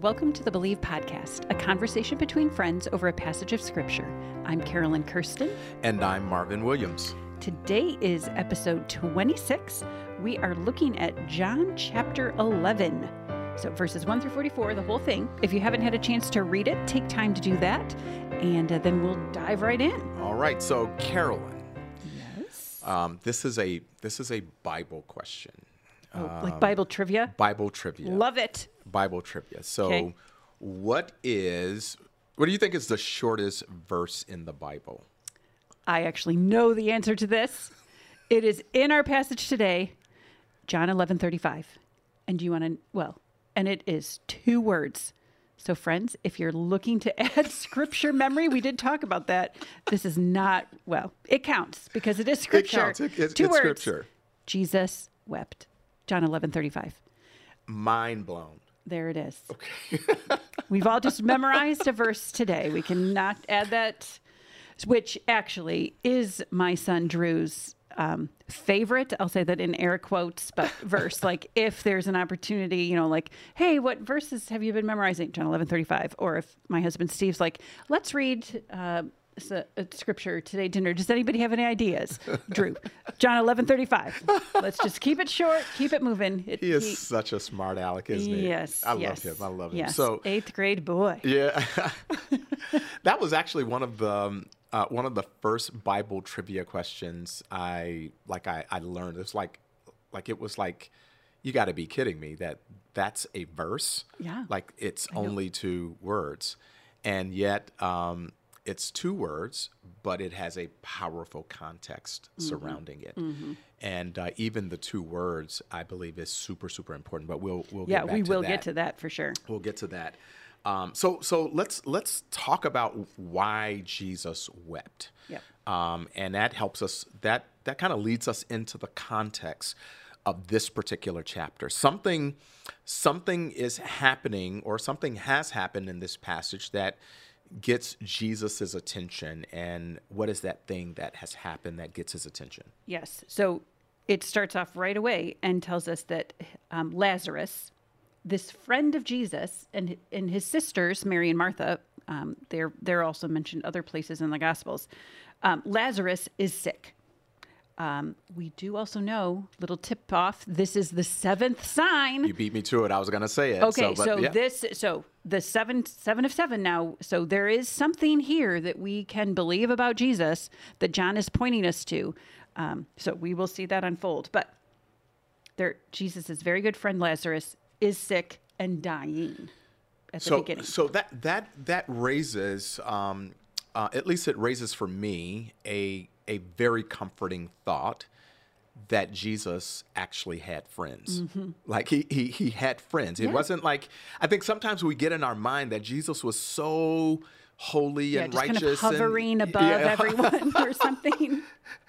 Welcome to the Believe Podcast, a conversation between friends over a passage of Scripture. I'm Carolyn Kirsten. And I'm Marvin Williams. Today is episode 26. We are looking at John chapter 11. So, verses 1 through 44, the whole thing. If you haven't had a chance to read it, take time to do that, and uh, then we'll dive right in. All right. So, Carolyn, Yes. um, this is a this is a Bible question. Oh, like Bible trivia. Bible trivia. Love it. Bible trivia. So, Okay. what is what do you think is the shortest verse in the Bible? I actually know the answer to this. It is in our passage today, John 11 35. And do you want to, well, and it is two words. So, friends, if you're looking to add scripture memory, we did talk about that. This is not, well, it counts because it is scripture. It counts. It- it's- two it's words. scripture. Jesus wept. John 11 35. Mind blown. There it is. Okay. We've all just memorized a verse today. We cannot add that, which actually is my son Drew's um, favorite. I'll say that in air quotes, but verse. Like if there's an opportunity, you know, like, hey, what verses have you been memorizing? John eleven thirty five. Or if my husband Steve's like, let's read. Uh, s- uh, scripture today dinner. Does anybody have any ideas? Drew, John eleven thirty five. Let's just keep it short, keep it moving. It, He is such a smart aleck, isn't he? Yes, I yes, love him. I love him. Yes, So, eighth grade boy. Yeah, that was actually one of the um, uh, one of the first Bible trivia questions I like. I, I learned it's like like it was like you got to be kidding me that that's a verse. Yeah. like it's only two words, and yet um, it's two words, but it has a powerful context Mm-hmm. surrounding it. And uh, even the two words, I believe, is super, super important. But we'll we'll Yeah, get back we to will that. get to that for sure. We'll get to that. Um, so so let's let's talk about why Jesus wept. Yep. Um, and that helps us. That that kind of leads us into the context of this particular chapter. Something something is happening, or something has happened in this passage that gets Jesus's attention. And what is that thing that has happened that gets his attention? Yes. So it starts off right away and tells us that um, Lazarus, this friend of Jesus, and and his sisters Mary and Martha, um, they're they're also mentioned other places in the Gospels. Um, Lazarus is sick. Um, we do also know, little tip off, this is the seventh sign. You beat me to it. I was going to say it. Okay, but so yeah. this, so the seven, seven of seven now. So there is something here that we can believe about Jesus that John is pointing us to. Um, so we will see that unfold. But there, Jesus' very good friend Lazarus is sick and dying at the so, beginning. So that that that raises, um, uh, at least it raises for me a a very comforting thought that Jesus actually had friends. Like he he he had friends. It Mm-hmm. Wasn't like I think sometimes we get in our mind that Jesus was so holy yeah, and righteous, kind of hovering and, above yeah. everyone or something.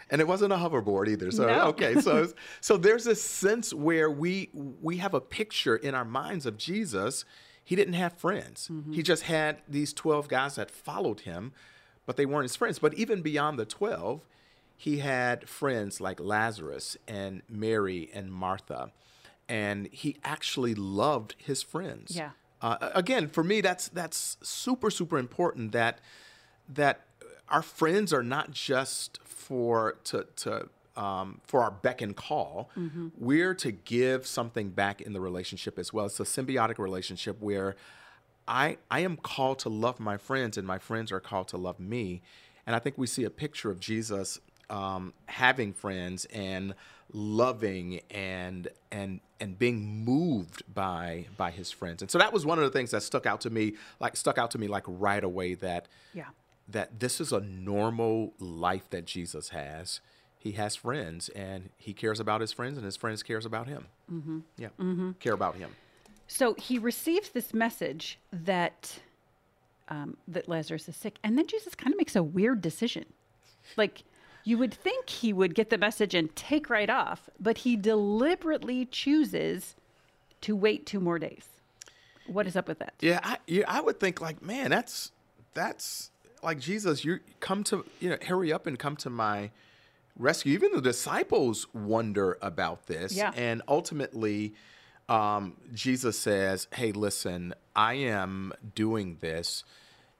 and it wasn't a hoverboard either. So No. okay, so so there's this sense where we we have a picture in our minds of Jesus. He didn't have friends. Mm-hmm. He just had these twelve guys that followed him, but they weren't his friends. But even beyond the twelve, he had friends like Lazarus and Mary and Martha, and he actually loved his friends. Yeah. Uh, again, for me, that's that's super super important that that our friends are not just for to to um, for our beck and call. We're to give something back in the relationship as well. It's a symbiotic relationship where I I am called to love my friends, and my friends are called to love me. And I think we see a picture of Jesus um, having friends and loving and and and being moved by by his friends. And so that was one of the things that stuck out to me, like stuck out to me like right away that Yeah. that this is a normal life that Jesus has. He has friends and he cares about his friends and his friends cares about him. Mm-hmm. Yeah. Care about him. So he receives this message that um, that Lazarus is sick, and then Jesus kind of makes a weird decision. Like you would think he would get the message and take right off, but he deliberately chooses to wait two more days. What is up with that? Yeah, I yeah, I would think like, man, that's that's like Jesus, you come to you know, hurry up and come to my rescue. Even the disciples wonder about this. Yeah. And ultimately, um, Jesus says, Hey, listen, I am doing this,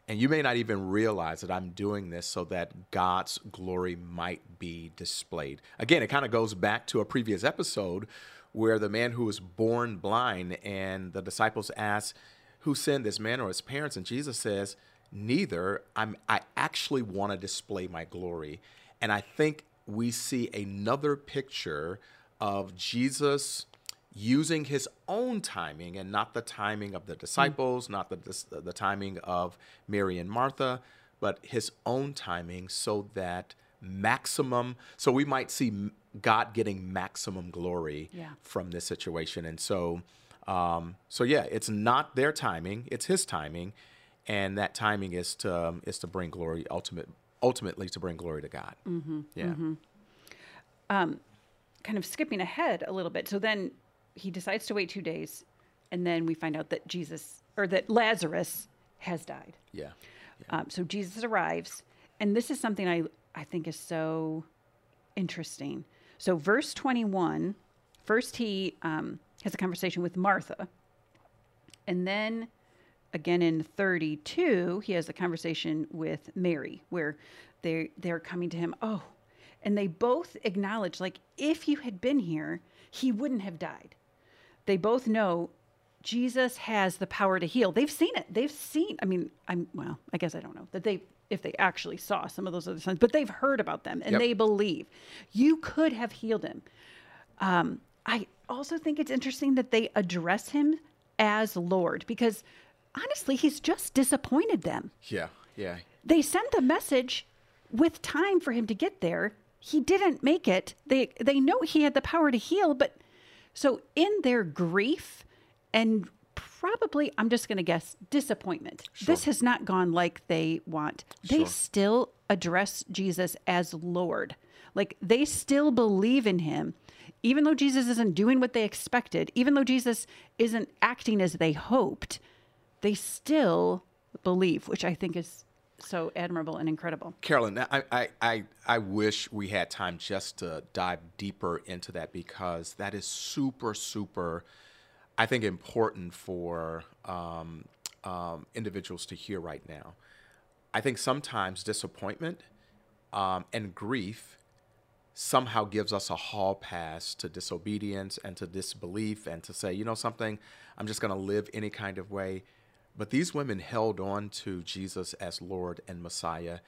and you may not even realize that I'm doing this so that God's glory might be displayed. Again, it kind of goes back to a previous episode where the man who was born blind and the disciples ask, Who sinned this man or his parents? And Jesus says, Neither. I'm I actually want to display my glory. And I think we see another picture of Jesus using his own timing and not the timing of the disciples, mm. not the, the, the timing of Mary and Martha, but his own timing so that maximum so we might see God getting maximum glory yeah. from this situation. And so um, so yeah, it's not their timing, it's his timing, and that timing is to um, is to bring glory ultimate ultimately to bring glory to God. Mm-hmm, yeah. Mm-hmm. Um, kind of skipping ahead a little bit. So then he decides to wait two days, and then we find out that Jesus or that Lazarus has died. Yeah. yeah. Um, so Jesus arrives, and this is something I I think is so interesting. So verse twenty one, first he um, has a conversation with Martha, and then again in 32 he has a conversation with mary where they they're coming to him oh and they both acknowledge like if you had been here he wouldn't have died they both know Jesus has the power to heal. They've seen it. They've seen, I mean, I'm, well, I guess I don't know that they, if they actually saw some of those other signs, but they've heard about them and yep. they believe you could have healed him. Um, I also think it's interesting that they address him as Lord because honestly, he's just disappointed them. Yeah, yeah. They sent the message with time for him to get there. He didn't make it. They they know he had the power to heal, but so, in their grief and probably, I'm just going to guess, disappointment, sure. this has not gone like they want. They sure. still address Jesus as Lord. Like they still believe in him, even though Jesus isn't doing what they expected, even though Jesus isn't acting as they hoped, they still believe, which I think is so admirable and incredible. Carolyn, I, I, I, wish we had time just to dive deeper into that because that is super, super, I think, important for um, um, individuals to hear right now. I think sometimes disappointment um, and grief somehow gives us a hall pass to disobedience and to disbelief and to say, you know, something, I'm just going to live any kind of way. But these women held on to Jesus as Lord and Messiah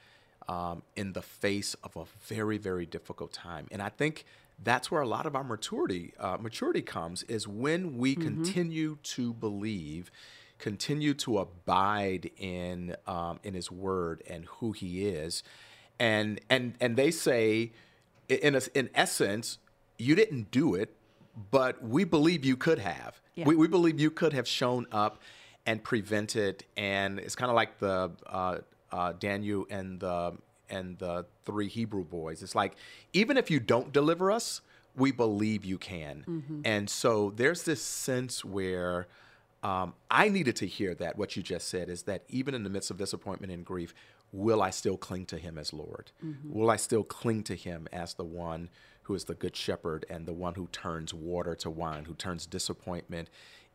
um, in the face of a very, very difficult time. And I think that's where a lot of our maturity uh, maturity comes is when we mm-hmm. continue to believe, continue to abide in um, in His Word and who He is, and and and they say, in a, in essence, you didn't do it, but we believe you could have. Yeah. We, we believe you could have shown up and prevent it. And it's kind of like the uh, uh, Daniel and the and the three Hebrew boys. It's like even if you don't deliver us, we believe you can. Mm-hmm. And so there's this sense where um, I needed to hear that what you just said is that even in the midst of disappointment and grief, will I still cling to Him as Lord? Mm-hmm. Will I still cling to Him as the one who is the good shepherd and the one who turns water to wine, who turns disappointment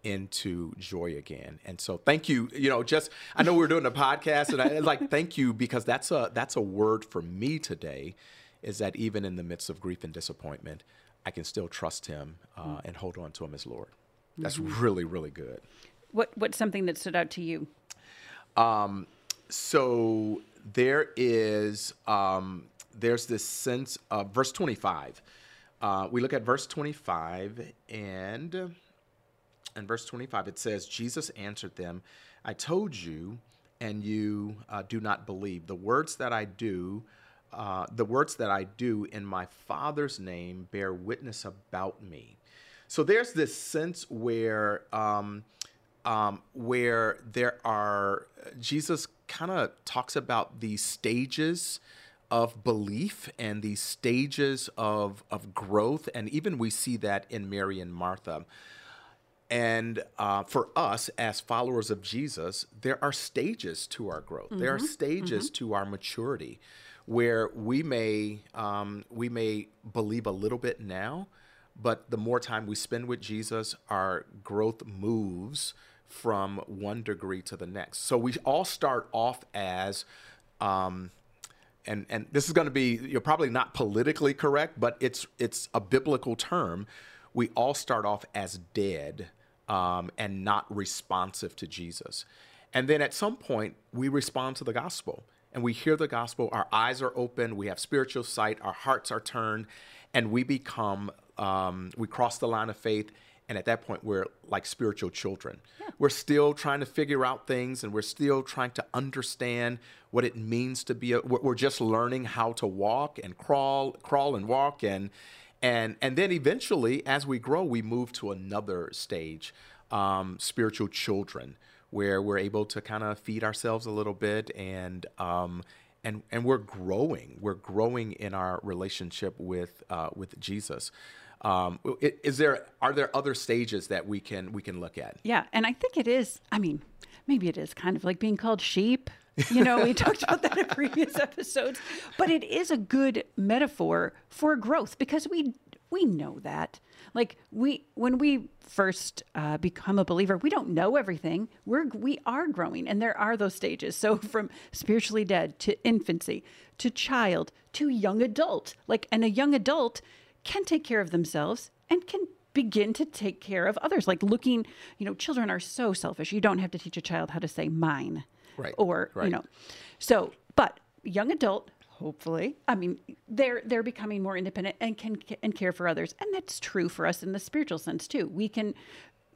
into joy again. And so thank you, you know, just I know we're doing a podcast and I like thank you because that's a that's a word for me today is that even in the midst of grief and disappointment, I can still trust him uh, mm. and hold on to him as Lord. That's mm-hmm. really really good. What what's something that stood out to you? Um so there is um there's this sense of verse 25. Uh, we look at verse 25 and in verse 25, it says, Jesus answered them, I told you, and you uh, do not believe. The words that I do, uh, the words that I do in my Father's name bear witness about me. So there's this sense where, um, um, where there are, Jesus kind of talks about these stages of belief and these stages of, of growth. And even we see that in Mary and Martha. And uh, for us as followers of Jesus, there are stages to our growth. Mm-hmm. There are mm-hmm. stages mm-hmm. to our maturity, where we may um, we may believe a little bit now, but the more time we spend with Jesus, our growth moves from one degree to the next. So we all start off as, um, and and this is going to be you're probably not politically correct, but it's it's a biblical term. We all start off as dead um, and not responsive to Jesus, and then at some point we respond to the gospel and we hear the gospel. Our eyes are open. We have spiritual sight. Our hearts are turned, and we become um, we cross the line of faith and at that point we're like spiritual children yeah. we're still trying to figure out things and we're still trying to understand what it means to be a we're just learning how to walk and crawl crawl and walk and and and then eventually as we grow we move to another stage um, spiritual children where we're able to kind of feed ourselves a little bit and um, and and we're growing we're growing in our relationship with uh, with Jesus um, is there are there other stages that we can we can look at? Yeah, and I think it is. I mean, maybe it is kind of like being called sheep. You know, we talked about that in previous episodes, but it is a good metaphor for growth because we we know that. Like we when we first uh, become a believer, we don't know everything. We're we are growing, and there are those stages. So from spiritually dead to infancy to child to young adult. Like and a young adult can take care of themselves and can begin to take care of others. Like looking, you know, children are so selfish. You don't have to teach a child how to say mine. Right. Or, right. you know, so, but young adult, hopefully, I mean, they're, they're becoming more independent and can, and care for others. And that's true for us in the spiritual sense too. We can,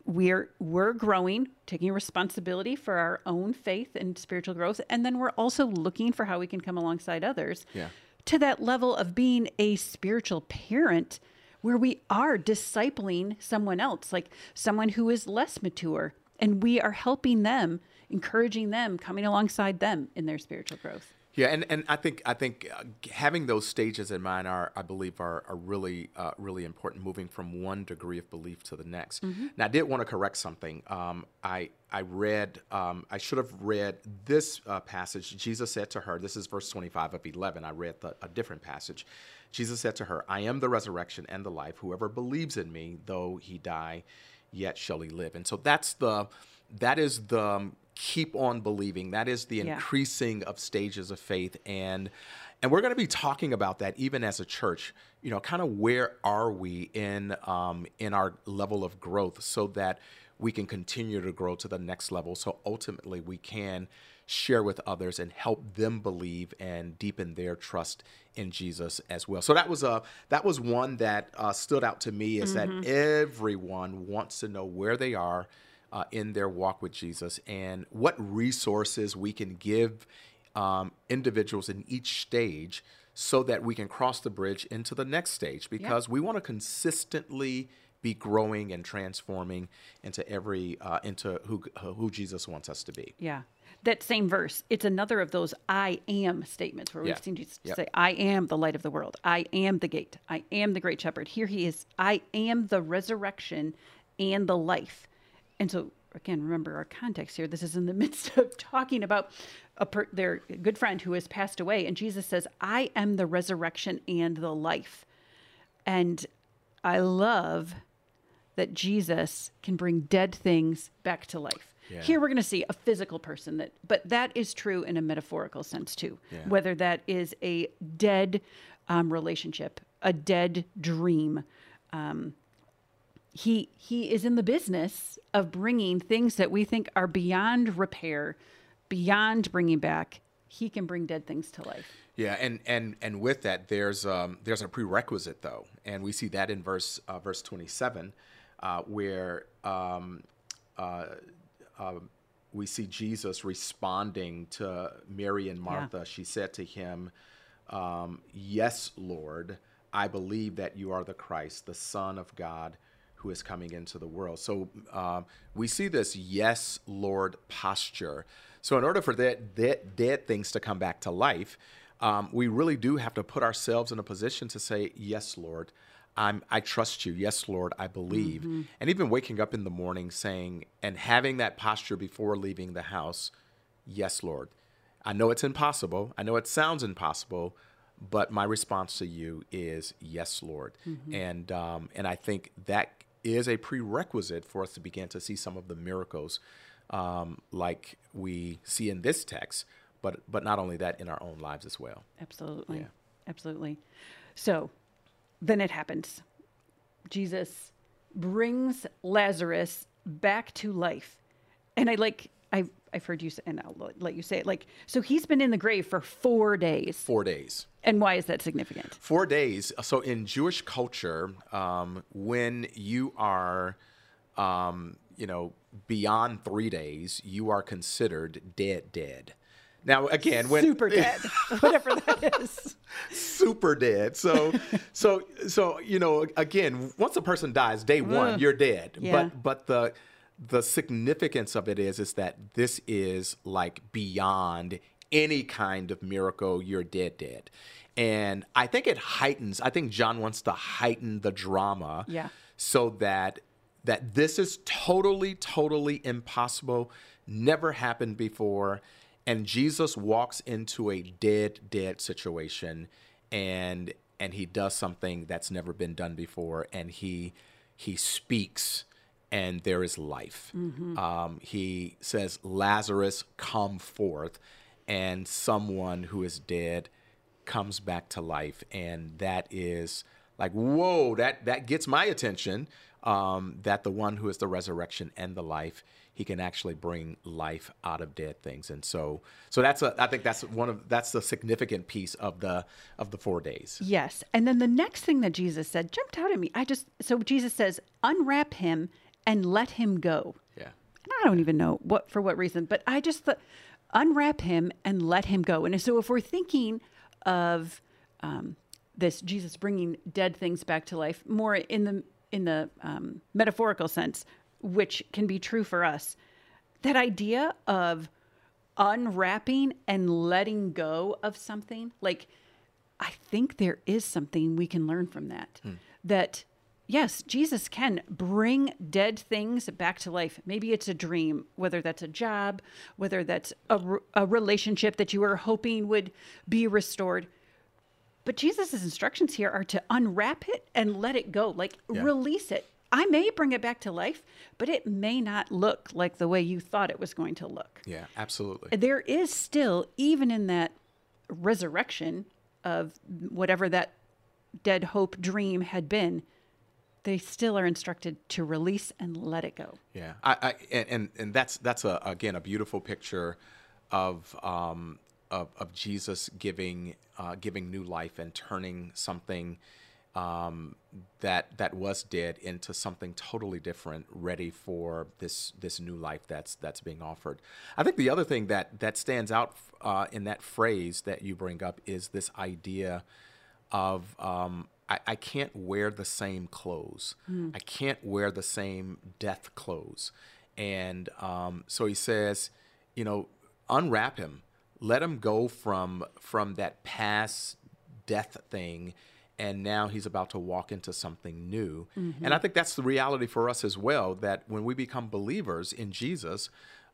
we're we're growing taking responsibility for our own faith and spiritual growth and then we're also looking for how we can come alongside others yeah to that level of being a spiritual parent where we are discipling someone else, like someone who is less mature, and we are helping them, encouraging them, coming alongside them in their spiritual growth. Yeah, and, and I think I think uh, having those stages in mind are I believe are, are really uh, really important. Moving from one degree of belief to the next. Mm-hmm. Now I did want to correct something. Um, I I read um, I should have read this uh, passage. Jesus said to her, "This is verse twenty five of eleven. I read the, a different passage. Jesus said to her, "I am the resurrection and the life. Whoever believes in me, though he die, yet shall he live." And so that's the that is the um, keep on believing. That is the yeah. increasing of stages of faith and and we're going to be talking about that even as a church. You know, kind of where are we in um, in our level of growth so that we can continue to grow to the next level. So ultimately, we can share with others and help them believe and deepen their trust in Jesus as well. So that was a that was one that uh, stood out to me is mm-hmm. that everyone wants to know where they are uh, in their walk with Jesus and what resources we can give um, individuals in each stage so that we can cross the bridge into the next stage because we want to consistently be growing and transforming into every uh, into who who Jesus wants us to be. Yeah. That same verse, it's another of those I am statements where we've yeah. seen Jesus yep. say, I am the light of the world. I am the gate. I am the great shepherd. Here he is. I am the resurrection and the life. And so, again, remember our context here. This is in the midst of talking about a per- their good friend who has passed away. And Jesus says, I am the resurrection and the life. And I love that Jesus can bring dead things back to life. Yeah. Here we're going to see a physical person that but that is true in a metaphorical sense too. Yeah. Whether that is a dead um, relationship, a dead dream, um, he he is in the business of bringing things that we think are beyond repair, beyond bringing back. He can bring dead things to life. Yeah, and and and with that, there's um, there's a prerequisite though, and we see that in verse uh, verse 27, uh, where um, uh, uh we see Jesus responding to Mary and Martha. Yeah. She said to him, um, "Yes, Lord, I believe that you are the Christ, the Son of God." Who is coming into the world. So um, we see this yes, Lord posture. So in order for that, that dead things to come back to life, um, we really do have to put ourselves in a position to say, yes, Lord. I'm, I trust you. Yes, Lord, I believe. Mm-hmm. And even waking up in the morning saying, and having that posture before leaving the house, yes, Lord. I know it's impossible. I know it sounds impossible, but my response to you is yes, Lord. And um, and I think that is a prerequisite for us to begin to see some of the miracles um, like we see in this text, but but not only that in our own lives as well. Absolutely. Yeah. Absolutely. So then it happens. Jesus brings Lazarus back to life. And I like, I've, I've heard you say, and I'll let- you say it like, so he's been in the grave for four days. Four days. And why is that significant? Four days. So in Jewish culture, um, when you are, um, you know, beyond three days, you are considered dead, dead. Now, again, when Super dead, whatever that is. super dead. So, so, so you know, again, once a person dies, day one, Ugh. you're dead. Yeah. But but the the significance of it is is that this is like beyond any kind of miracle. You're dead, dead. And I think it heightens. I think John wants to heighten the drama, Yeah. so that that this is totally, totally impossible, never happened before, and Jesus walks into a dead, dead situation, and and he does something that's never been done before, and he he speaks, and there is life. Um, he says, "Lazarus, come forth," and someone who is dead comes back to life, and that is like whoa that that gets my attention um, that the one who is the resurrection and the life he can actually bring life out of dead things and so so that's a i think that's one of that's the significant piece of the of the four days Yes. And then the next thing that Jesus said jumped out at me. I just, so Jesus says, unwrap him and let him go. yeah And I don't even know what for what reason, but I just thought unwrap him and let him go. And so if we're thinking of um, this Jesus bringing dead things back to life more in the in the um, metaphorical sense, which can be true for us, that idea of unwrapping and letting go of something, like I think there is something we can learn from that. That yes, Jesus can bring dead things back to life. Maybe it's a dream, whether that's a job, whether that's a, re- a relationship that you were hoping would be restored. But Jesus' instructions here are to unwrap it and let it go, like Yeah. release it. I may bring it back to life, but it may not look like the way you thought it was going to look yeah absolutely there is still even in that resurrection of whatever that dead hope dream had been they still are instructed to release and let it go Yeah, I, I and, and that's that's a again a beautiful picture of um of, of Jesus giving uh, giving new life and turning something um, that that was dead into something totally different, ready for this this new life that's that's being offered. I think the other thing that that stands out uh, in that phrase that you bring up is this idea of um, I, I can't wear the same clothes. I can't wear the same death clothes. And um, so he says, you know, unwrap him, let him go from from that past death thing. And now he's about to walk into something new. And I think that's the reality for us as well that when we become believers in Jesus,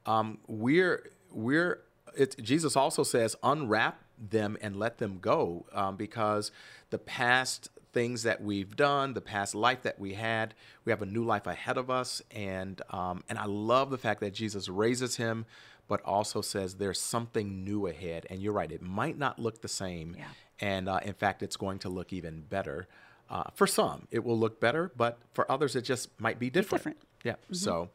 um, we're, we're, it, Jesus also says, unwrap them and let them go um, because the past things that we've done, the past life that we had, we have a new life ahead of us, and um, and I love the fact that Jesus raises him, but also says there's something new ahead. And you're right; it might not look the same, Yeah. and uh, in fact, it's going to look even better. Uh, for some, it will look better, but for others, it just might be different. different. Yeah. So,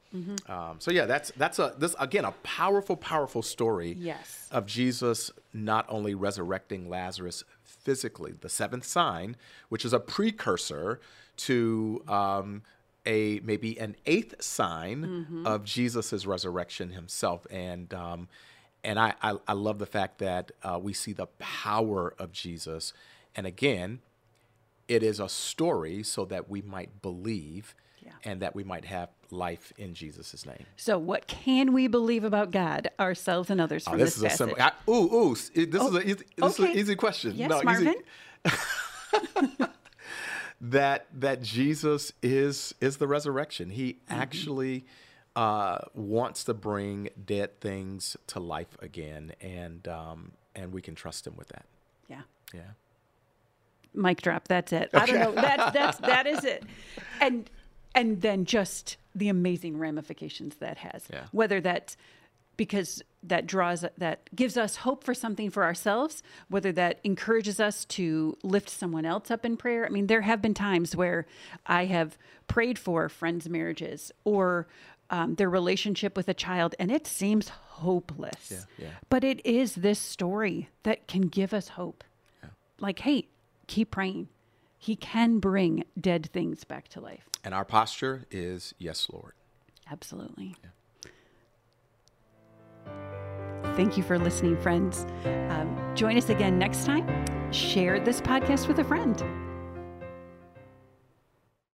um, so yeah, that's that's a this again a powerful, powerful story Yes. of Jesus not only resurrecting Lazarus physically, the seventh sign, which is a precursor to um, a maybe an eighth sign of Jesus's resurrection himself, and um, and I, I I love the fact that uh, we see the power of Jesus, and again, it is a story so that we might believe. Yeah. And that we might have life in Jesus' name. so what can we believe about god ourselves and others from Oh, this, this, is a simple. I, ooh, ooh. This is a easy, this is an easy question. yes easy- marvin that that Jesus is is the resurrection. He Mm-hmm. actually uh, wants to bring dead things to life again, and um, and we can trust him with that. yeah Yeah. mic drop. That's it. I don't know. That's that's that is it. And and then just the amazing ramifications that has. Yeah. Whether that's because that draws that gives us hope for something for ourselves, whether that encourages us to lift someone else up in prayer. I mean, there have been times where I have prayed for friends' marriages or um, their relationship with a child, and it seems hopeless. Yeah, yeah. But it is this story that can give us hope. Like, hey, keep praying. He can bring dead things back to life. And our posture is yes, Lord. Absolutely. Thank you for listening, friends. Um, join us again next time. Share this podcast with a friend.